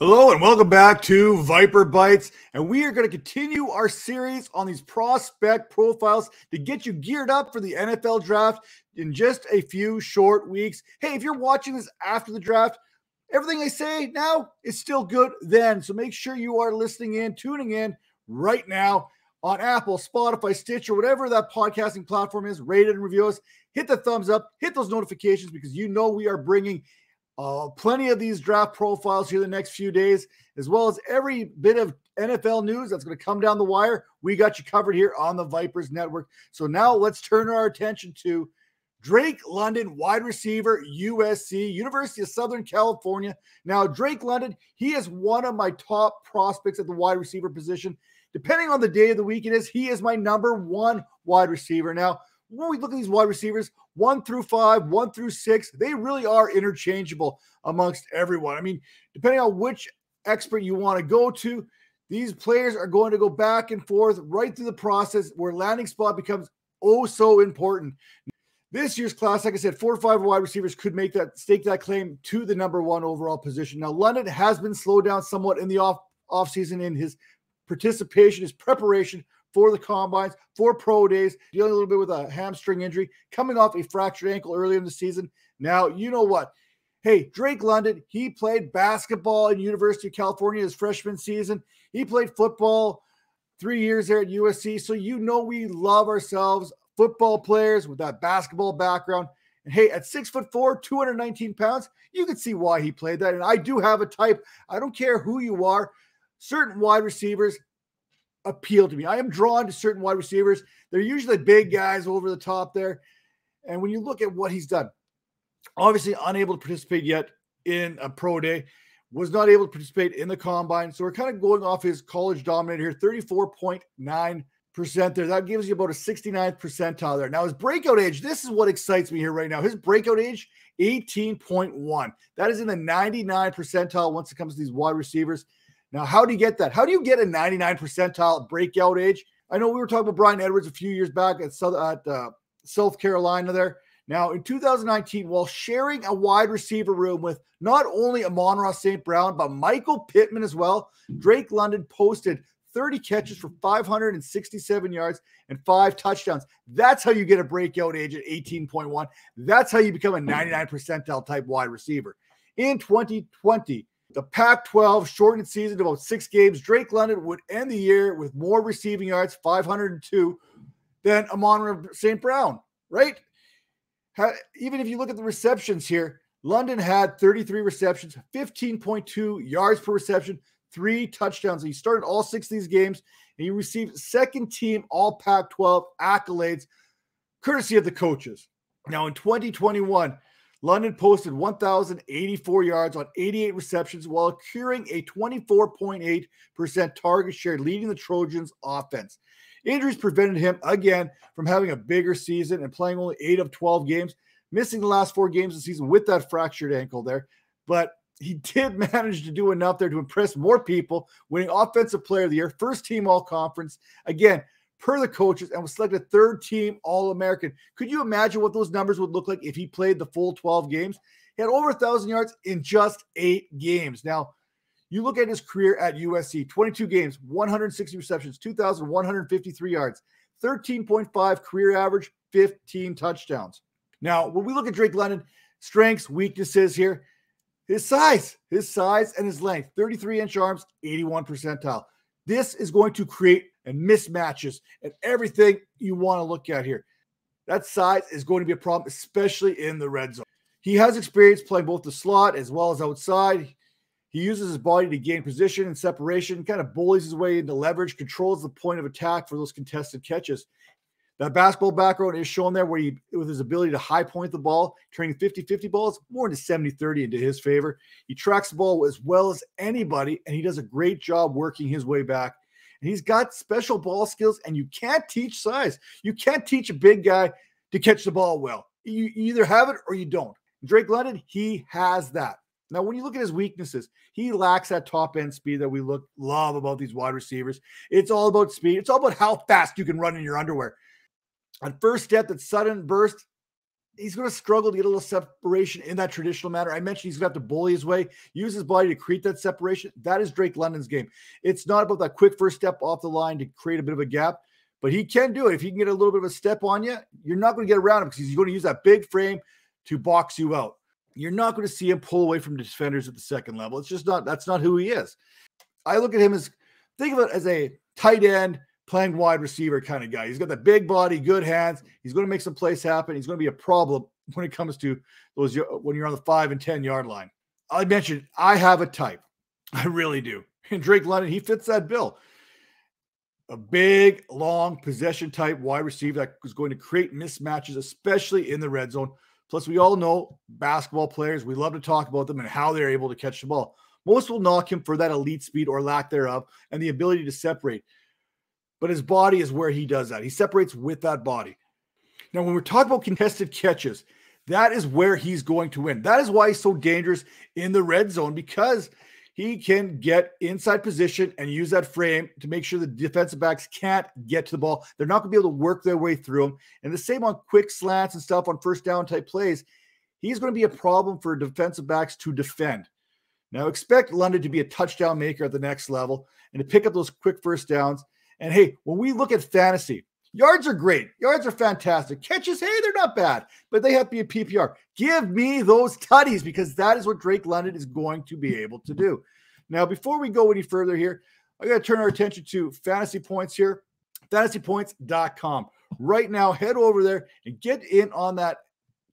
Hello and welcome back to Viper Bites. And we are going to continue our series on these prospect profiles to get you geared up for the NFL draft in just a few short weeks. Hey, if you're watching this after the draft, everything I say now is still good then. So make sure you are listening in, tuning in right now on Apple, Spotify, Stitch, or whatever that podcasting platform is. Rate it and review us. Hit the thumbs up, hit those notifications because you know we are bringing uh, plenty of these draft profiles here the next few days, as well as every bit of NFL news that's going to come down the wire. We got you covered here on the Vipers Network. So now let's turn our attention to Drake London, wide receiver, USC, University of Southern California. Now, Drake London, he is one of my top prospects at the wide receiver position. Depending on the day of the week it is, he is my number one wide receiver. Now, when we look at these wide receivers, one through five, one through six, they really are interchangeable amongst everyone. I mean, depending on which expert you want to go to, these players are going to go back and forth right through the process where landing spot becomes oh so important. This year's class, like I said, four or five wide receivers could make that stake that claim to the number one overall position. Now, London has been slowed down somewhat in the off offseason in his participation, his preparation for the combines, for pro days, dealing a little bit with a hamstring injury, coming off a fractured ankle earlier in the season. Now, you know what? Hey, Drake London, he played basketball in University of California his freshman season. He played football three years there at USC. So you know we love ourselves football players with that basketball background. And hey, at six foot four, 219 pounds, you can see why he played that. And I do have a type. I don't care who you are. Certain wide receivers appeal to me. I am drawn to certain wide receivers. They're usually big guys over the top there. And when you look at what he's done, obviously unable to participate yet in a pro day, was not able to participate in the combine. So we're kind of going off his college dominator here, 34.9% there. That gives you about a 69th percentile there. Now, his breakout age, this is what excites me here right now. His breakout age, 18.1. That is in the 99 percentile once it comes to these wide receivers. Now, how do you get that? How do you get a 99 percentile breakout age? I know we were talking about Bryan Edwards a few years back at South, at, uh, South Carolina there. Now, in 2019, while sharing a wide receiver room with not only Amon-Ra St. Brown, but Michael Pittman as well, Drake London posted 30 catches for 567 yards and five touchdowns. That's how you get a breakout age at 18.1. That's how you become a 99 percentile type wide receiver. In 2020, the Pac 12 shortened season to about six games. Drake London would end the year with more receiving yards, 502, than Amon St. Brown, right? Even if you look at the receptions here, London had 33 receptions, 15.2 yards per reception, three touchdowns. He started all six of these games and he received second team all Pac 12 accolades courtesy of the coaches. Now in 2021, London posted 1,084 yards on 88 receptions while accruing a 24.8% target share, leading the Trojans' offense. Injuries prevented him again from having a bigger season and playing only eight of 12 games, missing the last four games of the season with that fractured ankle there. But he did manage to do enough there to impress more people, winning Offensive Player of the Year, first team all conference. Again, per the coaches and was selected third team All American. Could you imagine what those numbers would look like if he played the full 12 games? He had over a thousand yards in just eight games. Now, you look at his career at USC 22 games, 160 receptions, 2,153 yards, 13.5 career average, 15 touchdowns. Now, when we look at Drake London, strengths, weaknesses here, his size, his size and his length 33 inch arms, 81 percentile. This is going to create and mismatches and everything you want to look at here. That size is going to be a problem, especially in the red zone. He has experience playing both the slot as well as outside. He uses his body to gain position and separation, kind of bullies his way into leverage, controls the point of attack for those contested catches. That basketball background is shown there where he, with his ability to high point the ball, turning 50 50 balls, more into 70 30 into his favor. He tracks the ball as well as anybody, and he does a great job working his way back he's got special ball skills, and you can't teach size. You can't teach a big guy to catch the ball well. You either have it or you don't. Drake London, he has that. Now, when you look at his weaknesses, he lacks that top end speed that we look love about these wide receivers. It's all about speed. It's all about how fast you can run in your underwear. On first step, that sudden burst, he's going to struggle to get a little separation in that traditional manner. I mentioned he's going to have to bully his way, use his body to create that separation. That is Drake London's game. It's not about that quick first step off the line to create a bit of a gap, but he can do it. If he can get a little bit of a step on you, you're not going to get around him because he's going to use that big frame to box you out. You're not going to see him pull away from the defenders at the second level. It's just not, that's not who he is. I look at him as, think of it as a tight end playing wide receiver kind of guy. He's got the big body, good hands. He's going to make some plays happen. He's going to be a problem when it comes to those uh, when you're on the five and 10 yard line. I mentioned I have a type. I really do. And Drake London, he fits that bill. A big, long possession type wide receiver that is going to create mismatches, especially in the red zone. Plus, we all know basketball players, we love to talk about them and how they're able to catch the ball. Most will knock him for that elite speed or lack thereof and the ability to separate but his body is where he does that. He separates with that body. Now, when we're talking about contested catches, that is where he's going to win. That is why he's so dangerous in the red zone because he can get inside position and use that frame to make sure the defensive backs can't get to the ball. They're not going to be able to work their way through him. And the same on quick slants and stuff on first down type plays. He's going to be a problem for defensive backs to defend. Now, expect London to be a touchdown maker at the next level and to pick up those quick first downs and hey, when we look at fantasy, yards are great. Yards are fantastic. Catches, hey, they're not bad, but they have to be a PPR. Give me those tutties because that is what Drake London is going to be able to do. Now, before we go any further here, I got to turn our attention to fantasy points here, fantasypoints.com. Right now, head over there and get in on that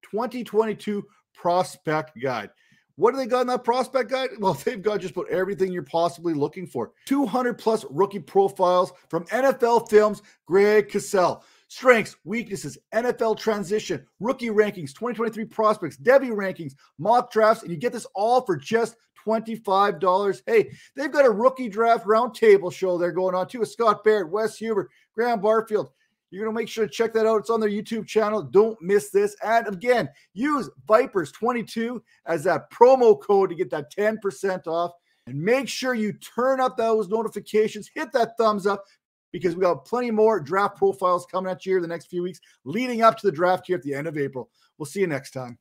2022 prospect guide. What do they got in that prospect guide? Well, they've got just about everything you're possibly looking for. 200 plus rookie profiles from NFL Films, Greg Cosell. Strengths, weaknesses, NFL transition, rookie rankings, 2023 prospects, Devy rankings, mock drafts, and you get this all for just $25. Hey, they've got a rookie draft roundtable show they're going on too with Scott Barrett, Wes Huber, Graham Barfield. You're going to make sure to check that out. It's on their YouTube channel. Don't miss this. And again, use Vipers22 as that promo code to get that 10% off. And make sure you turn up those notifications, hit that thumbs up because we got plenty more draft profiles coming at you here the next few weeks leading up to the draft here at the end of April. We'll see you next time.